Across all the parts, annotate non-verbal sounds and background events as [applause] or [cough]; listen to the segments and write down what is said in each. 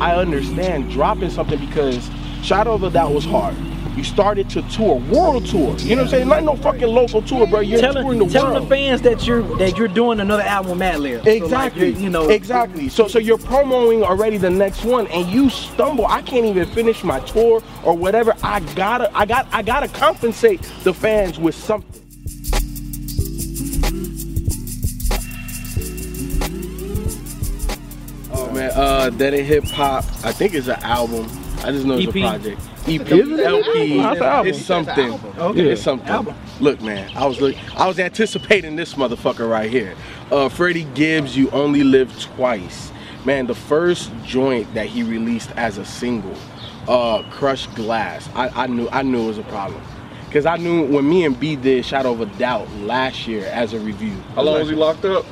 I understand dropping something because Shadow of a Doubt was hard. You started to tour, world tour. You know what I'm saying? Not no fucking local tour, bro. You're touring telling, the telling world. the fans that you're that you're doing another album with Madlib. So, like, Exactly. you know, exactly. So so you're promoting already the next one, and you stumble. I can't even finish my tour or whatever. I gotta, I got, I gotta compensate the fans with something. Man, uh, Dead End Hip Hop. I think it's an album. I just know it's EP? a project. EP, Is it? LP. That's album. It's something. Okay. It's something. Album. Look, man, I was look, I was anticipating this motherfucker right here. Uh, Freddie Gibbs, "You Only Live Twice." Man, the first joint that he released as a single, uh, "Crushed Glass." I, I knew, I knew it was a problem, cause I knew when me and B did "Shadow of a Doubt" last year as a review. How long was he locked up?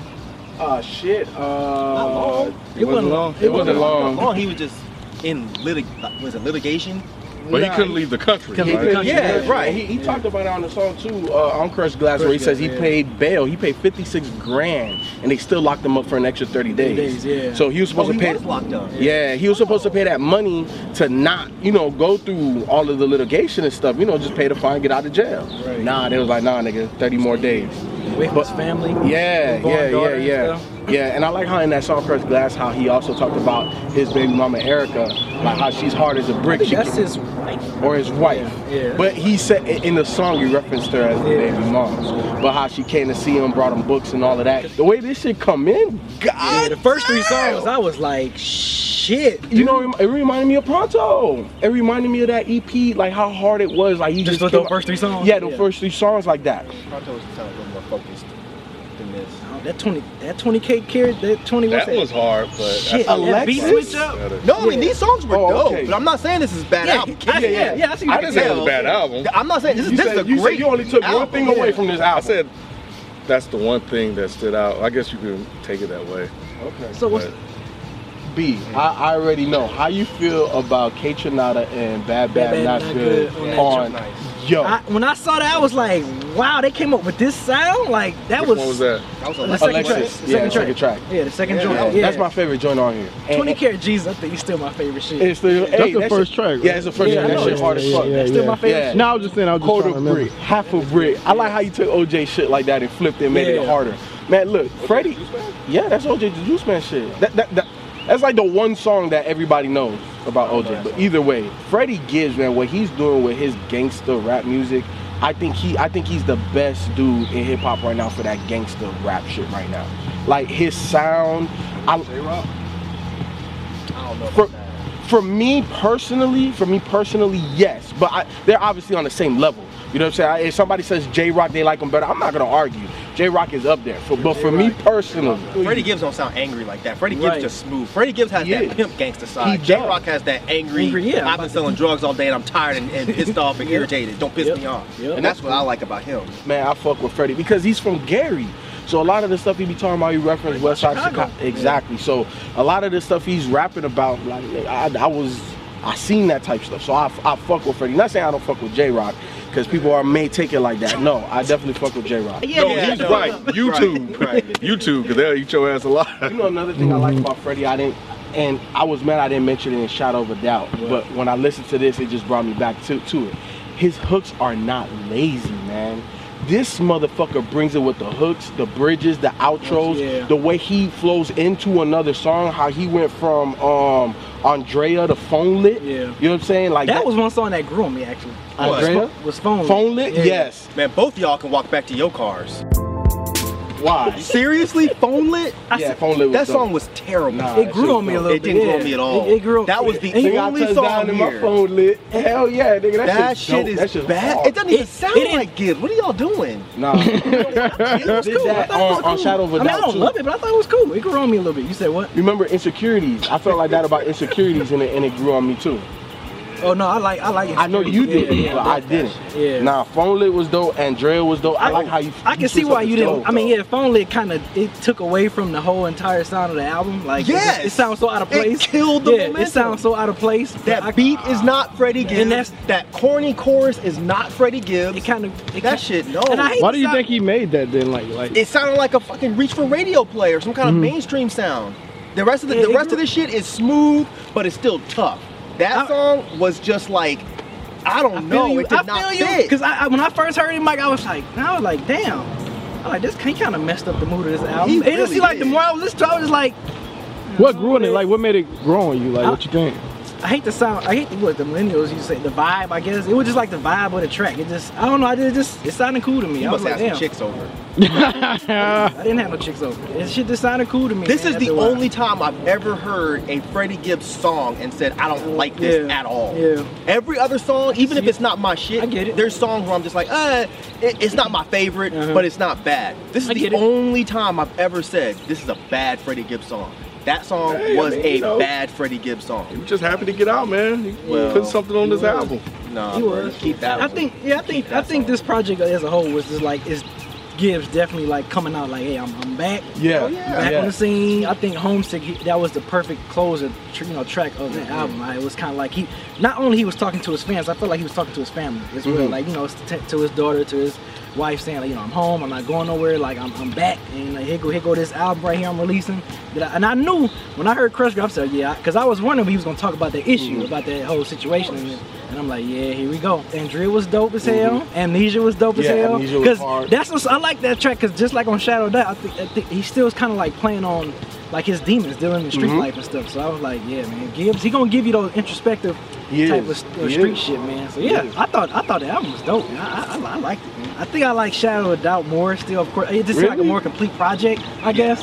Uh, shit. Uh, It wasn't long. It wasn't long. long. He was just in litig was it litigation? But Nah, he couldn't leave the country, Couldn't leave the right? country. could- Yeah, right. He, he talked about it on the song too, uh, on Crushed Glass, where he says he Glass, yeah. paid bail. He paid 56 grand, and they still locked him up for an extra 30 days. days, yeah. So he was supposed Oh, to he pay. was locked up. Yeah, he was supposed to pay that money to not, you know, go through all of the litigation and stuff. You know, just pay the fine, get out of jail. Right. Nah, they was like, nah, nigga, 30 more days. Away from his family. Yeah, his born yeah, yeah, and yeah. stuff. Yeah, and I like how in that song Crushed Glass, how he also talked about his baby mama Erica, like how she's hard as a brick. think She that's can- his wife. or his wife. Yeah, yeah. But he said in the song he referenced her as the baby mom. But how she came to see him, brought him books and all of that. The way this shit come in, God. Yeah, the first three songs, I was like, shit. You know, it reminded me of Pronto. It reminded me of that EP, like how hard it was. Like you Just just, with came the first three songs? Yeah, the Yeah. first three songs like that. Pronto was sound a little more focused than this. That 20, that 20k carried, that 20 what's That was hard, but Shit, I- that beat Alexis? switch up. No, I mean Yeah. these songs were Oh, dope, okay. but I'm not saying this is a bad Yeah, album. I, yeah, yeah, I see I what you're didn't say it saying. was a bad album. I'm not saying this is You this said, is a you, great said you only took one thing away from this album. I said that's the one thing that stood out. I guess you can take it that way. okay. So what's But B, I, I already know how you feel about Kaytranada and Bad Bad, Bad Bad Not, Not Good, Good on that on Nice. Yo. I, when I saw that, I was like, wow, they came up with this sound. Like that which was, one was that? That was a The second track. Alexis, The yeah, second the second track. Yeah, the second Yeah, joint. Yeah, That's my favorite joint on here. And- 20 karat Jesus. I think he's still my favorite shit. It's the, hey, the that first shit- track, right? Yeah, it's the first Yeah, track. That shit hard as fuck. That's still yeah. my favorite. Yeah. shit. No, I was just saying. I was just Quarter trying to brick, half a brick. I like how you took OJ shit like that and flipped it and made it harder. Man, look, Freddie. Yeah, that's OJ the Juice Man shit. That, that, that, that's like the one song that everybody knows about OJ. But either way, Freddie Gibbs, man, what he's doing with his gangster rap music, I think he, I think he's the best dude in hip hop right now for that gangster rap shit right now. Like his sound, I, I don't know for, for me personally, for me personally, yes. But I, they're obviously on the same level. You know what I'm saying? I- If somebody says Jay Rock, they like him better. I'm not gonna argue. Jay Rock is up there. For, but for me personally, Freddie Gibbs don't sound angry like that. Freddie Gibbs Right. just smooth. Freddie Gibbs has He that is. pimp gangster side. Jay Rock has that angry. Angry, yeah. I've been selling drugs all day and I'm tired and, and pissed off and [laughs] Yep. irritated. Don't piss Yep. me off. Yep. And that's what I like about him. man, I fuck with Freddie because he's from Gary. So a lot of the stuff he be talking about, he referenced West Side Chicago. Chicago. Exactly. So a lot of the stuff he's rapping about, like I, I was, I seen that type stuff. So I, I fuck with Freddie. Not saying I don't fuck with Jay Rock, because people are may take it like that. No, I definitely fuck with Jay Rock. Yeah, No, yeah, he's no. right. YouTube, Right. YouTube, because they'll eat your ass alive. You know another thing I like about Freddie, I didn't, and I was mad I didn't mention it in Shadow of a Doubt, but when I listened to this, it just brought me back to, to it. His hooks are not lazy, man. This motherfucker brings it with the hooks, the bridges, the outros, Yeah. the way he flows into another song, how he went from um Andrea to Phone Lit. Yeah. You know what I'm saying? Like That was one song that grew on me actually. Andrea. Was phone. Phone Lit? Yeah. Yes. Man, both y'all can walk back to your cars. Why? Seriously, phone lit? Yeah, phone lit was That dope. song was terrible. Nah, It grew on me a little It bit. It didn't grow on me at all. It, it grew. That was the and Nigga, only touched song down in my phone lit. Hell yeah, nigga. That, That shit's shit dope. is that shit's bad. hard. It doesn't even It- sound it like Gibbs. What are y'all doing? Nah. [laughs] It was Did cool. I that thought it was on- on. Shadow of a I mean, I don't too. love it, but I thought it was cool. It grew on me a little bit. You said what? Remember insecurities? I felt like that about insecurities, and it, and it grew on me too. Oh no, I like I like it. I know you Yeah, did, yeah, but I didn't. Yeah. Nah, phone lit was dope. Andrea was dope. I, like how you. I can you see why you didn't. flow, I mean, yeah, if only it kind of it took away from the whole entire sound of the album. Like, it, Yes. just- it sounds so out of place. It place. killed the yeah, momentum. It sounds so out of place. That I- beat is not Freddie Gibbs. And that's- that corny chorus is not Freddie Gibbs. It kind of That kinda- shit, no. And I Why do you sound- think he made that then? Like, like it sounded like a fucking reach for radio player, some kind of mm-hmm. mainstream sound. The rest of the, Yeah, the rest of this shit is smooth, but it's still tough. That I- song was just like, I don't I know, feel you. it did I not you fit. because I, I, when I first heard him, like I was like, I was like, damn. I like this. He kind of messed up the mood of this album. He it just really seemed like the did. more I was listening to, I was just like, what grew in it? Like, what made it grow on you? Like, I- what you think? I hate the sound. I hate the, what the millennials used to say. The vibe, I guess. It was just like the vibe of the track. It just, I don't know. I did just, it sounded cool to me. you I was must like, have chicks over. [laughs] I didn't have no chicks over. It shit just sounded cool to me. This man, is the after a while. only time I've ever heard a Freddie Gibbs song and said, I don't like this Yeah, at all. yeah. Every other song, even if it's not my shit, I get it. there's songs where I'm just like, uh, it, it's not my favorite, Uh-huh. but it's not bad. This is I the only time I've ever said, this is a bad Freddie Gibbs song. That song Hey, I was mean, a you know. bad Freddie Gibbs song. I'm just happy to get out, man. He Well, put something on this was. album. No, He bro, was. keep that I one. think, yeah, I think, I think song. this project as a whole was just like it's Gibbs definitely like coming out like, hey, I'm, I'm back. Yeah. Oh, yeah. Back yeah. on the scene. I think Homesick. He, that was the perfect closer, you know, track of that album. Like, it was kind of like he, not only he was talking to his fans. I felt like he was talking to his family as well. Mhm. Like you know, t- to his daughter, to his wife, saying like, you know, I'm home. I'm not going nowhere. Like I'm, I'm back. And like, here go, here go this album right here. I'm releasing. That I- and I knew when I heard Crush Grab, I said, yeah, because I was wondering if he was gonna talk about the issue, about that whole situation. And, and I'm like, yeah, here we go. Andrea was dope as hell. Amnesia was dope as Yeah, hell. Amnesia was Because that's what's, I like that track because just like on Shadow That, I think, I think he still is kind of like playing on like his demons dealing with street Mhm. life and stuff. So I was like, yeah, man, Gibbs, he gonna give you those introspective He type is. of He street is. shit, man. So yeah. I thought I thought the album was dope. Man. I, I, I liked it. I think I like Shadow of Doubt more. Still, of course, it just seemed like a more complete project, I guess.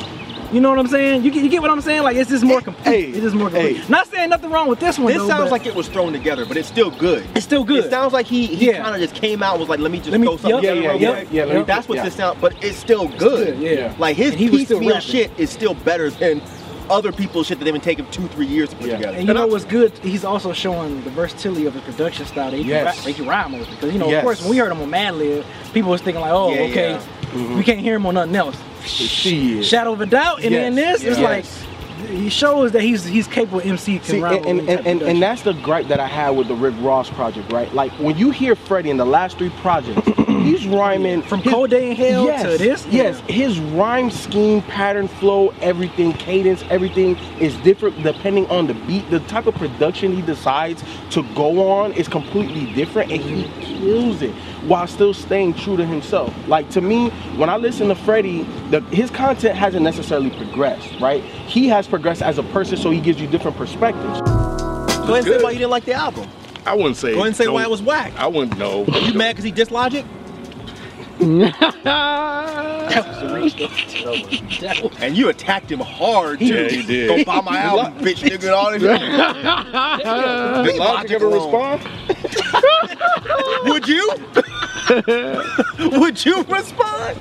You know what I'm saying? You get, you get what I'm saying? Like it's just more complete. Hey, it's more complete. hey. Not saying nothing wrong with this one. This though, sounds like it was thrown together, but it's still good. it's still good. It sounds like he, he Yeah. kind of just came out and was like, let me just Let me- throw something yep, together yeah, yeah, yeah, That's what yeah. this sound, but it's still good. good, yeah. Like his And he piecemeal shit is still better than other people's shit that they've been taking two, three years to put Yeah. together. And you know what's good? He's also showing the versatility of his production style. That he, Yes. can, rap, he can rhyme with. Because, you know, Yes. of course, when we heard him on Madlib, people was thinking like, oh, Yeah, okay, yeah. Mm-hmm. we can't hear him on nothing else. Shit. Shadow of a Doubt. And then Yes. this, it's like, he shows that he's he's capable MC can See, rhyme and, and, and, and that's the gripe that I had with the Rick Ross project, right? Like when you hear Freddie in the last three projects, he's rhyming From his- Cold Day in Hell yes, to this? Yes, his rhyme scheme, pattern, flow, everything, cadence, everything is different depending on the beat. The type of production he decides to go on is completely different, and he kills it while still staying true to himself. Like to me, when I listen to Freddie, the, his content hasn't necessarily progressed, right? He has progressed as a person, so he gives you different perspectives. Go ahead and say why you didn't like the album. I wouldn't say. Go ahead and say why it was whack. I wouldn't know. You mad because he dissed Logic? [laughs] And you attacked him hard too. Yeah, he did. Go buy my album, bitch nigga, and all this. Did Logic ever respond? [laughs] [laughs] Would you? Would you respond?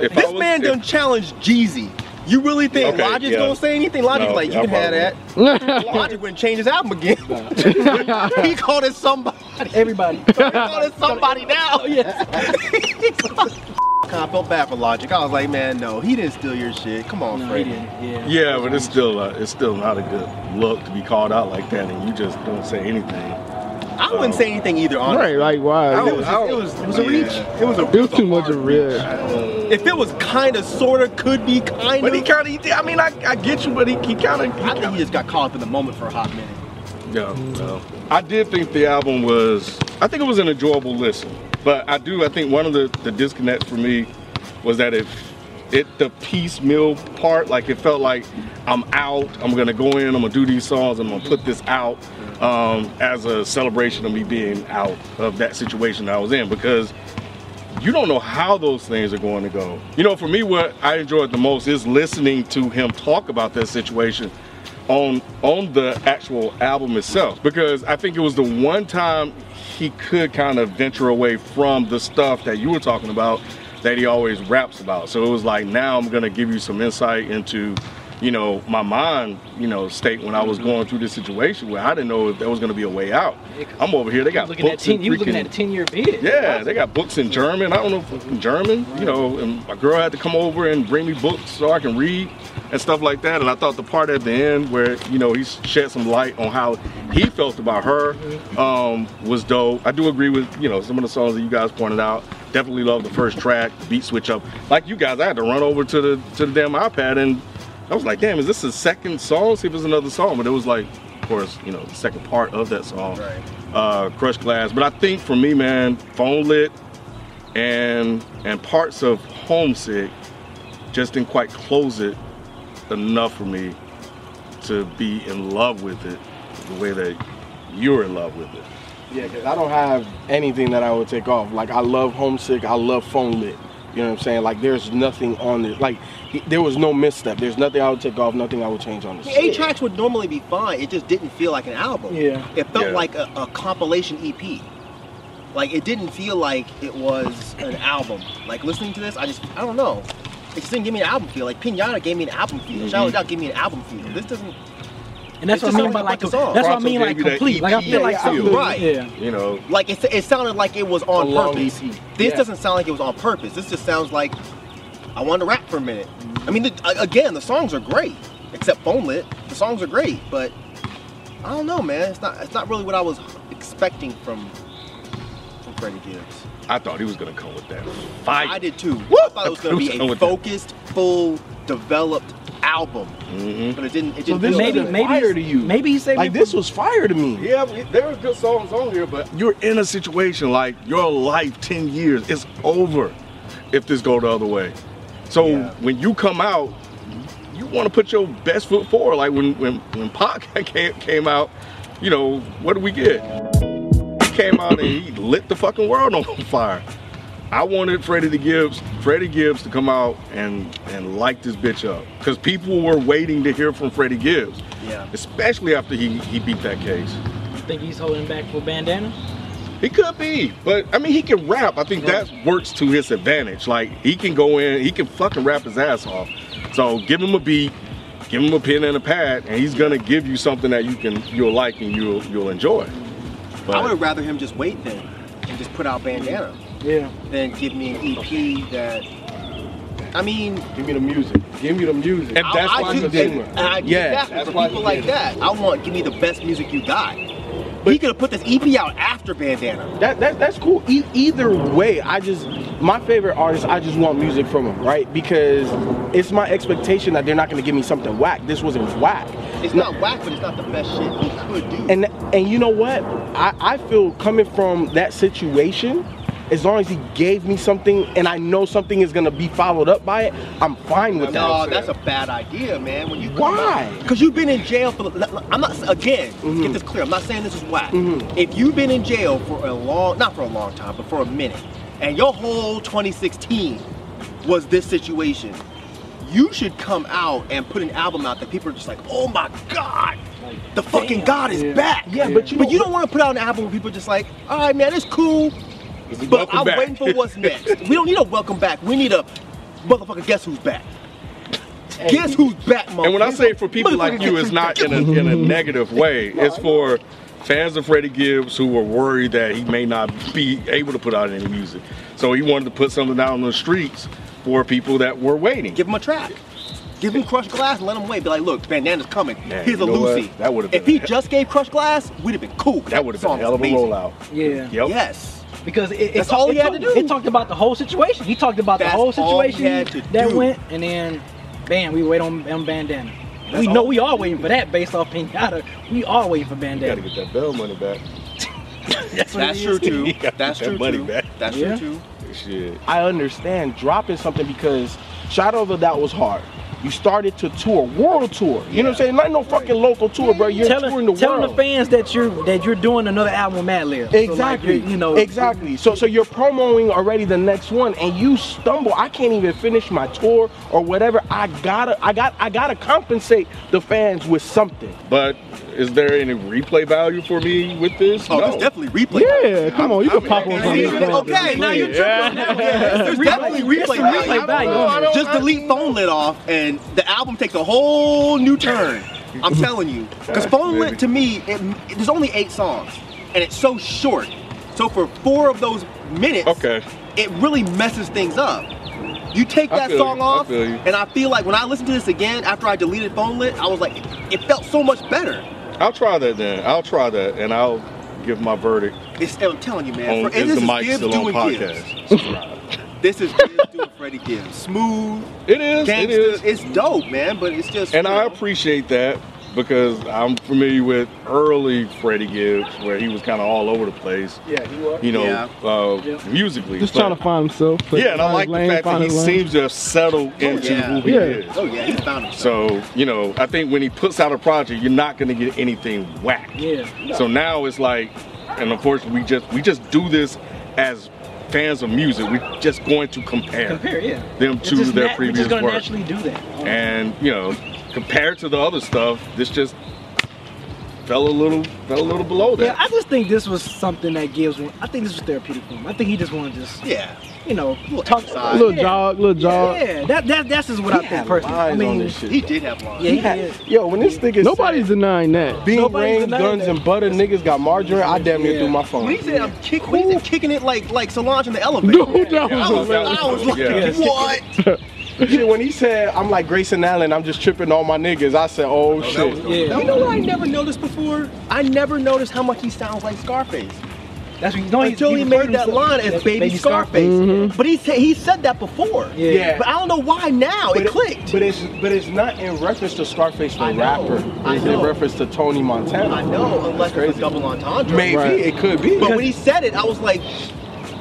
If This was- man done challenged Jeezy. You really think Okay, Logic's yeah. gonna say anything? Logic's No, like, you I can have that. [laughs] Logic wouldn't change his album again. [laughs] [laughs] he called it somebody. Everybody. He called it somebody now. yes. I felt bad for Logic. I was like, man, no, he didn't steal your shit. Come on, No, he Freddie. didn't. Yeah. Yeah, but it's still uh, it's still not a good look to be called out like that, and you just don't say anything. I wouldn't say anything either, honestly. Right, like why? It was, just, it was, it was a reach. It was a. It was too much of a reach. real. If it was kind of, sort of, could be kind But he of. kind of, I mean, I, I get you, but he, he kind of, I think he just got caught up in the moment for a hot minute. Yeah, no. I did think the album was, I think it was an enjoyable listen. But I do, I think one of the, the disconnects for me was that if it, the piecemeal part, like it felt like I'm out, I'm gonna go in, I'm gonna do these songs, I'm gonna put this out um, as a celebration of me being out of that situation I was in. Because you don't know how those things are going to go. You know, for me, what I enjoyed the most is listening to him talk about that situation on on the actual album itself because I think it was the one time he could kind of venture away from the stuff that you were talking about that he always raps about. So it was like now I'm gonna give you some insight into you know my mind you know state when I was going through this situation where I didn't know if there was gonna be a way out. I'm over here. They got looking at books ten, in he was looking at a ten year bid. yeah, they got books in German. I don't know if in German, you know, and my girl had to come over and bring me books so I can read and stuff like that. And I thought the part at the end where, you know, he shed some light on how he felt about her um, was dope. I do agree with, you know, some of the songs that you guys pointed out. Definitely love the first track, beat switch up. Like you guys, I had to run over to the to the damn iPad and I was like, damn, is this the second song? See if it's another song. But it was like, of course, you know, the second part of that song Right. uh, Crush Glass. But I think for me, man, Phone Lit and and parts of Homesick just didn't quite close it enough for me to be in love with it the way that you're in love with it. Yeah, because I don't have anything that I would take off. Like I love Homesick, I love Phone Lit. You know what I'm saying? Like there's nothing on this. Like he- there was no misstep. There's nothing I would take off. Nothing I would change on this. The eight tracks would normally be fine. It just didn't feel like an album. Yeah. It felt Yeah. like a, a compilation EP. Like it didn't feel like it was an album. Like listening to this, I just I don't know. It just didn't give me an album feel. Like Pinata gave me an album feel. Mm-hmm. Shallow Doubt gave me an album feel. This doesn't. And that's It what I mean by like like a song. that's what I mean like gave you that complete. Like I feel like feel. something Right. Yeah. You know, Like it, it sounded like it was on A purpose. This Yeah. doesn't sound like it was on purpose. This just sounds like I wanted to rap for a minute. I mean, the, again, the songs are great, except Phone Lit. The songs are great, but I don't know, man. It's not. It's not really what I was expecting from from Freddie Gibbs. I thought he was gonna come with that fight. I did too. I thought it was [laughs] going to be a with that. focused, full, developed album, Mhm. but it didn't. It So didn't. this feel Maybe was maybe fire to you. Maybe he saved Like it this was fire to me. Yeah, there were good songs on here, but you're in a situation like your life 10 years is over if this go the other way. So Yeah. when you come out, you want to put your best foot forward. Like when when when Pac [laughs] came, came out, you know what did we get? He came out and he lit the fucking world on fire. I wanted Freddie the Gibbs, Freddie Gibbs to come out and and light this bitch up because people were waiting to hear from Freddie Gibbs, Yeah. especially after he he beat that case. You think he's holding back for bandana? He could be, but I mean, he can rap. I think that works to his advantage. Like he can go in, he can fucking rap his ass off. So give him a beat, give him a pen and a pad, and he's gonna give you something that you can you'll like and you'll you'll enjoy. But I would have rather him just wait then and just put out Bandana Yeah. than give me an EP that. I mean, Give me the music. Give me the music. And that's I, why I he do, did and, it. and I, Yeah, exactly. that's For why people he like that, I want give me the best music you got. But he could have put this EP out after Bandana. That, that that's cool. E- either way, I just my favorite artist. I just want music from him, right? Because it's my expectation that they're not going to give me something whack. This wasn't whack. It's not whack, but it's not the best shit he could do. And and you know what? I, I feel coming from that situation, as long as he gave me something and I know something is gonna be followed up by it, I'm fine with no, that. No, that's a bad idea, man. When you Why? Because you've been in jail for. I'm not again. Mm-hmm. Get this clear. I'm not saying this is whack. If you've been in jail for a long, not for a long time, but for a minute, and your whole 2016 was this situation, you should come out and put an album out that people are just like, oh my god, the fucking damn, God is yeah. back. Yeah, but you but you don't want to put out an album where people are just like, all right, man, it's cool, but Welcome I'm back. waiting for what's next. [laughs] we don't need a welcome back. We need a motherfucker. Guess who's back? Guess who's back, motherfucker? And when I say for people like you, it's not in a, in a negative way. [laughs] It's for fans of Freddie Gibbs who were worried that he may not be able to put out any music. So he wanted to put something out on the streets for people that were waiting. Give him a track. Give him Crush Glass and let him wait. Be like, look, Bandana's coming. Man, Here's a you know what? Lucy. That would've If he just gave Crush Glass, we'd have been cool. That would have been song a hell of a amazing. rollout. Yeah. Yep. Yes. Because it, it, That's talk- all he it had to do. It talked about the whole situation. He talked about That's the whole all he situation had to that do. went, and then, bam, we wait on, on bandana. That's we know we are waiting for that based off Pinata. We are waiting for You gotta get that bell money back. [laughs] That's, That's true too. [laughs] He got That's that true money too. back. That's Yeah. true too. Shit. I understand dropping something because Shadow of the Doubt was hard. You started to tour, world tour. You know what I'm saying? Not no fucking local tour, bro. You're touring telling, the telling world. the fans that you're that you're doing another album with Madlib. So, like, Exactly. you're- know, exactly. So so you're promoting already the next one, and you stumble. I can't even finish my tour or whatever. I gotta, I got, I gotta compensate the fans with something. But is there any replay value for me with this? Oh, no. there's definitely replay. Yeah, come on, you can I'm- pop on Okay, something. okay, now you're tripping on that. There's definitely replay replay value. value. Just delete phone lit off, and the album takes a whole new turn. I'm [laughs] telling you, because phone lit to me, it, it- there's only eight songs, and it's so short. So for four of those minutes, Okay. it really messes things up. You take that song you, off, you. and I feel like when I listened to this again after I deleted phone lit, I was like, it felt so much better. I'll try that then. I'll try that, and I'll give my verdict It's, I'm telling you, man. on for- is the mic still on podcast. [laughs] This is Gibbs doing Freddie Gibbs. Smooth, It is. It gangster. is. It's dope, man. But it's just. And you I appreciate that because I'm familiar with early Freddie Gibbs, where he was kind of all over the place. Yeah, you are. You know, Yeah. uh, Yeah. musically. Just But- trying to find himself. Yeah, and I like his the lane, fact that find he lane. seems to have settled into yeah. who he Yeah. is. Oh yeah, he's found himself. So, you know, I think when he puts out a project, you're not gonna get anything whack. Yeah. So now it's like, and unfortunately, we just we just do this as fans of music. We're just going to compare, Compare, yeah. them to their previous We're just work. naturally do that. and you know, compared to the other stuff, this just fell a little fell a little below that. Yeah, I just think this was something that Gibbs. want- I think this was therapeutic for him. I think he just wanted to just, yeah, you know, Little talk. exercise. Little yeah. jog, little jog. Yeah, that, that that's just what I think had personally. I lines on mean, this shit. he did have lines. yeah, He he had- did. yo, when this nigga Nobody's said, denying that. bean Nobody's rings, denying guns, that. and butter niggas got margarine, I damn near Yeah. threw my phone. When he said I'm kick, when he said kicking it like like Solange in the elevator. Dude, that I was, was I was like, what? [laughs] [laughs] Shit, when he said I'm like Grayson Allen, I'm just tripping all my niggas, I said, oh shit. Yeah, You know what I never noticed before? I never noticed how much he sounds like Scarface. that's what you know. Until he made that line as Baby, Scarface. Mm-hmm. But he said he said that before. Yeah. Yeah. But I don't know why now But it clicked. But it's but it's not in reference to Scarface the I know, rapper. I It's know. in reference to Tony Montana. I know, unless That's it's a double entendre. Maybe Right. it could be. But when he said it, I was like,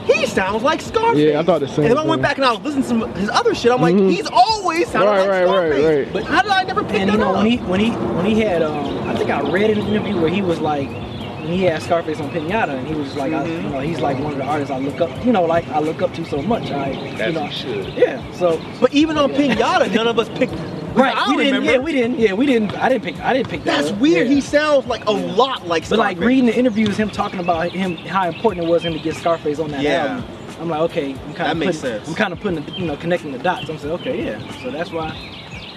he sounds like Scarface. Yeah, I thought the same And then I went back and I was listening to some, his other shit. I'm like, he's always sounded Right, like right, right, Scarface. right. But how did I never pick And that you know up? when he when he when he had um I think I read an interview where he was like when he had Scarface on Pinata and he was just like I, Mm-hmm. you know he's like one of the artists I look up you know like I look up to so much I you As know he should. yeah so but even on Pinata, none of us picked. [laughs] right I we didn't remember. yeah we didn't yeah we didn't I didn't pick I didn't pick that That's up. weird. Yeah. He sounds like a lot like but like reading the interviews him talking about him how important it was him to get Scarface on that Yeah. album I'm like okay I'm kind That of makes putting, sense. I'm kind of putting the, you know connecting the dots I'm saying okay yeah so that's why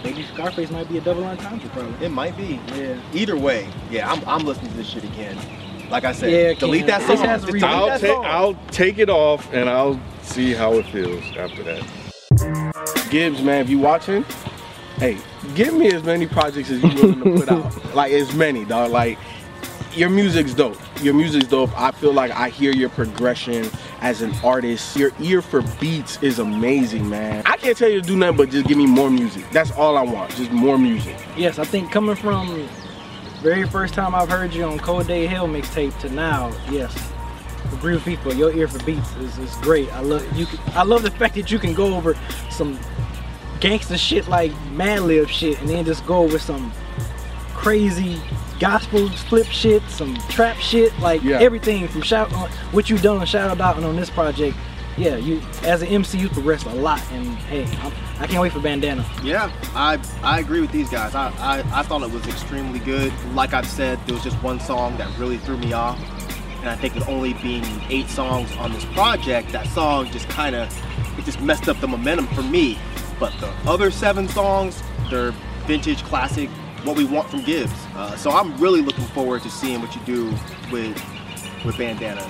maybe Scarface might be a double entendre probably It might be. yeah Either way, yeah, I'm, I'm listening to this shit again. Like I said, Yeah, delete Ken. that song. has to delete I'll that take song. I'll take it off and I'll see how it feels after that. Gibbs, man, if you watching, hey, give me as many projects as you willing to put out. [laughs] Like as many, dog. Like your music's dope. Your music's dope. I feel like I hear your progression as an artist. Your ear for beats is amazing, man. I can't tell you to do nothing but just give me more music. That's all I want. Just more music. Yes, I think coming from very first time I've heard you on Cold Day Hill mixtape to now, yes. Agree with people. Your ear for beats is, is great. I love you. I love the fact that you can go over some gangster shit like Madlib shit, and then just go over some crazy gospel flip shit, some trap shit, like Yeah. everything from shout uh, what you done on Shout Out and on this project. Yeah, you as an MC you progressed a lot, and hey, I'm, I can't wait for Bandana. Yeah, I I agree with these guys. I, I, I thought it was extremely good. Like I've said, there was just one song that really threw me off. And I think with only being eight songs on this project, that song just kind of, it just messed up the momentum for me. But the other seven songs, they're vintage classic, what we want from Gibbs. Uh, so I'm really looking forward to seeing what you do with, with Bandana.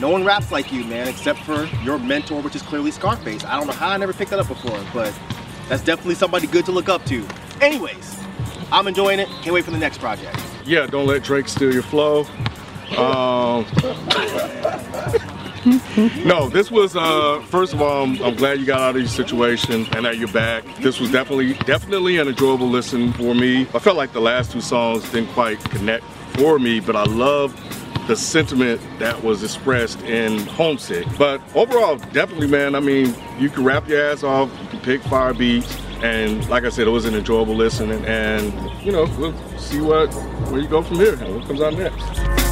no one raps like you, man, except for your mentor, which is clearly Scarface. I don't know how I never picked that up before, but that's definitely somebody good to look up to. Anyways, I'm enjoying it. Can't wait for the next project. Yeah, don't let Drake steal your flow. Um, [laughs] [laughs] no, this was uh, first of all, I'm, I'm glad you got out of your situation and that you're back. This was definitely definitely an enjoyable listen for me. I felt like the last two songs didn't quite connect for me, but I love the sentiment that was expressed in Homesick. But overall, definitely, man. I mean, you can rap your ass off. You can pick fire beats. And like I said, it was an enjoyable listen, and, and you know, we'll see what where you go from here and what comes out next.